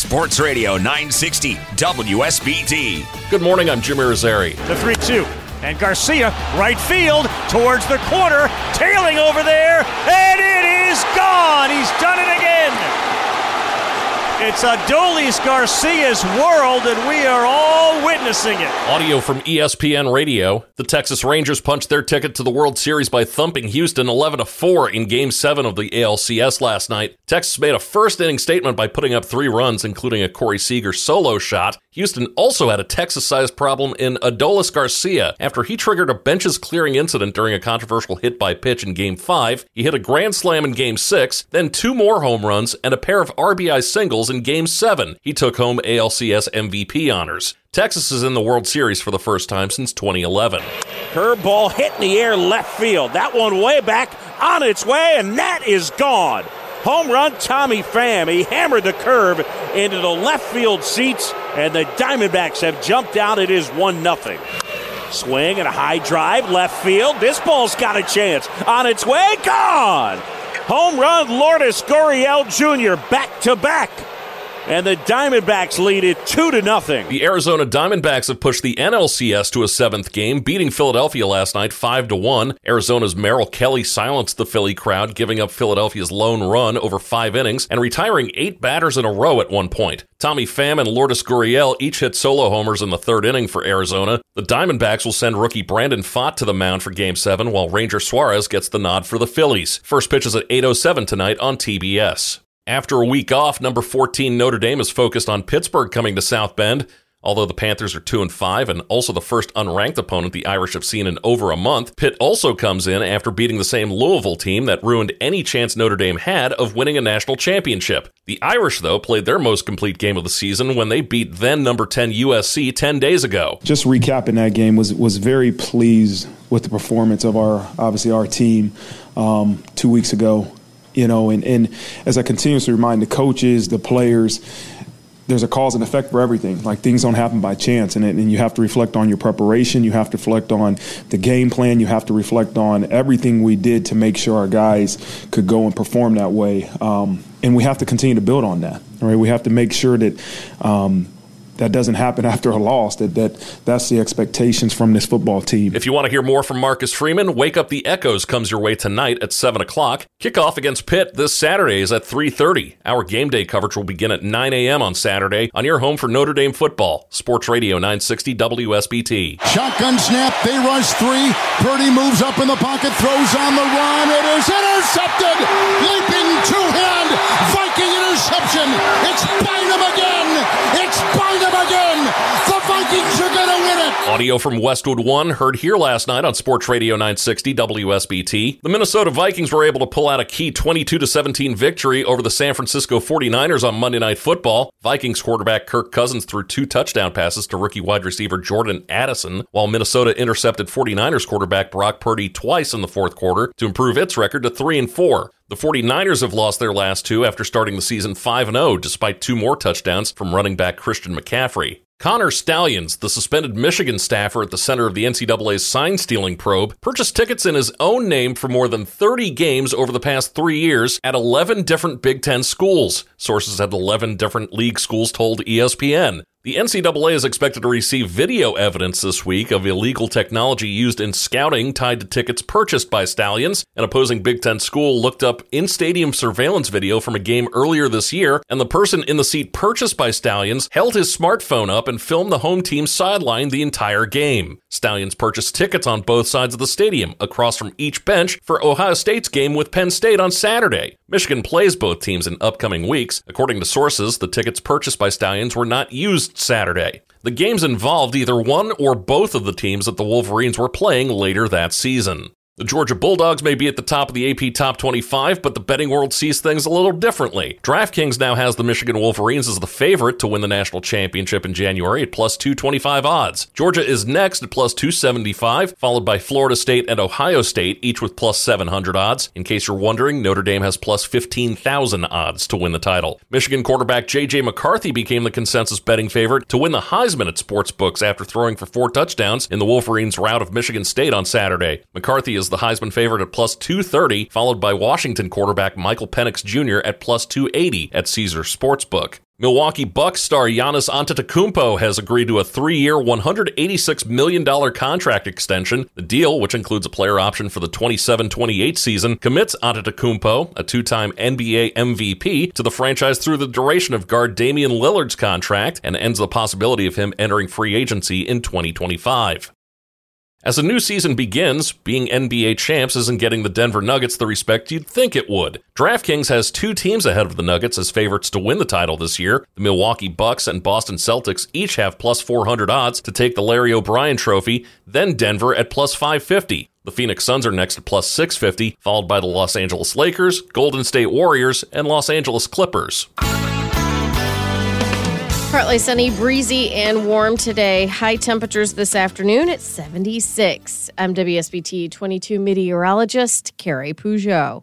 Sports Radio 960 WSBT. Good morning, I'm Jim Irizarry. The 3 2. And Garcia, right field, towards the corner, tailing over there, and it is gone! He's done it again! It's Adolis Garcia's world, and we are all witnessing it. Audio from ESPN Radio. The Texas Rangers punched their ticket to the World Series by thumping Houston 11 4 in Game 7 of the ALCS last night. Texas made a first inning statement by putting up three runs, including a Corey Seager solo shot. Houston also had a Texas sized problem in Adolis Garcia after he triggered a benches clearing incident during a controversial hit by pitch in Game 5. He hit a grand slam in Game 6, then two more home runs and a pair of RBI singles in Game 7. He took home ALCS MVP honors. Texas is in the World Series for the first time since 2011. Curveball hit in the air left field. That one way back on its way, and that is gone. Home run, Tommy Pham. He hammered the curve into the left field seats, and the Diamondbacks have jumped out. It is 1 0. Swing and a high drive, left field. This ball's got a chance. On its way, gone. Home run, Lourdes Gurriel Jr. back to back and the Diamondbacks lead it 2 to nothing. The Arizona Diamondbacks have pushed the NLCS to a seventh game, beating Philadelphia last night 5 to 1. Arizona's Merrill Kelly silenced the Philly crowd, giving up Philadelphia's lone run over five innings and retiring eight batters in a row at one point. Tommy Pham and Lourdes Gurriel each hit solo homers in the third inning for Arizona. The Diamondbacks will send rookie Brandon Pfaadt to the mound for Game 7, while Ranger Suarez gets the nod for the Phillies. First pitch is at 8.07 tonight on TBS. After a week off, number 14 Notre Dame is focused on Pittsburgh coming to South Bend. Although the Panthers are 2 and 5 and also the first unranked opponent the Irish have seen in over a month, Pitt also comes in after beating the same Louisville team that ruined any chance Notre Dame had of winning a national championship. The Irish though played their most complete game of the season when they beat then number 10 USC 10 days ago. Just recapping that game was was very pleased with the performance of our obviously our team um, 2 weeks ago you know, and, and as I continuously remind the coaches, the players, there's a cause and effect for everything. Like things don't happen by chance, and, and you have to reflect on your preparation. You have to reflect on the game plan. You have to reflect on everything we did to make sure our guys could go and perform that way. Um, and we have to continue to build on that. Right? We have to make sure that. Um, that doesn't happen after a loss. That that that's the expectations from this football team. If you want to hear more from Marcus Freeman, Wake Up the Echoes comes your way tonight at seven o'clock. Kickoff against Pitt this Saturday is at three thirty. Our game day coverage will begin at nine a.m. on Saturday on your home for Notre Dame football. Sports Radio nine sixty WSBT. Shotgun snap. They rush three. Purdy moves up in the pocket, throws on the run. It is intercepted. Leaping two hand Viking interception. It's Bynum again. It's Bynum again. The Vikings are going to win it. Audio from Westwood One heard here last night on Sports Radio 960 WSBT. The Minnesota Vikings were able to pull out a key 22 17 victory over the San Francisco 49ers on Monday Night Football. Vikings quarterback Kirk Cousins threw two touchdown passes to rookie wide receiver Jordan Addison, while Minnesota intercepted 49ers quarterback Brock Purdy twice in the fourth quarter to improve its record to 3 and 4. The 49ers have lost their last two after starting the season 5 0, despite two more touchdowns from running back Christian McCaffrey. Connor Stalions, the suspended Michigan staffer at the center of the NCAA's sign stealing probe, purchased tickets in his own name for more than 30 games over the past three years at 11 different Big Ten schools. Sources at 11 different league schools told ESPN. The NCAA is expected to receive video evidence this week of illegal technology used in scouting tied to tickets purchased by Stalions. An opposing Big Ten school looked up in stadium surveillance video from a game earlier this year, and the person in the seat purchased by Stalions held his smartphone up and filmed the home team's sideline the entire game. Stalions purchased tickets on both sides of the stadium, across from each bench, for Ohio State's game with Penn State on Saturday. Michigan plays both teams in upcoming weeks. According to sources, the tickets purchased by Stalions were not used Saturday. The games involved either one or both of the teams that the Wolverines were playing later that season. The Georgia Bulldogs may be at the top of the AP Top 25, but the betting world sees things a little differently. DraftKings now has the Michigan Wolverines as the favorite to win the national championship in January at plus 225 odds. Georgia is next at plus 275, followed by Florida State and Ohio State, each with plus 700 odds. In case you're wondering, Notre Dame has plus 15,000 odds to win the title. Michigan quarterback J.J. McCarthy became the consensus betting favorite to win the Heisman at sportsbooks after throwing for four touchdowns in the Wolverines' rout of Michigan State on Saturday. McCarthy is the Heisman favorite at plus 230, followed by Washington quarterback Michael Penix Jr. at plus 280 at Caesar Sportsbook. Milwaukee Bucks star Giannis Antetokounmpo has agreed to a three-year, $186 million contract extension. The deal, which includes a player option for the 27-28 season, commits Antetokounmpo, a two-time NBA MVP, to the franchise through the duration of guard Damian Lillard's contract and ends the possibility of him entering free agency in 2025. As a new season begins, being NBA champs isn't getting the Denver Nuggets the respect you'd think it would. DraftKings has two teams ahead of the Nuggets as favorites to win the title this year. The Milwaukee Bucks and Boston Celtics each have plus 400 odds to take the Larry O'Brien trophy, then Denver at plus 550. The Phoenix Suns are next at plus 650, followed by the Los Angeles Lakers, Golden State Warriors, and Los Angeles Clippers. Partly sunny, breezy, and warm today. High temperatures this afternoon at 76. I'm WSBT 22 meteorologist Carrie Peugeot.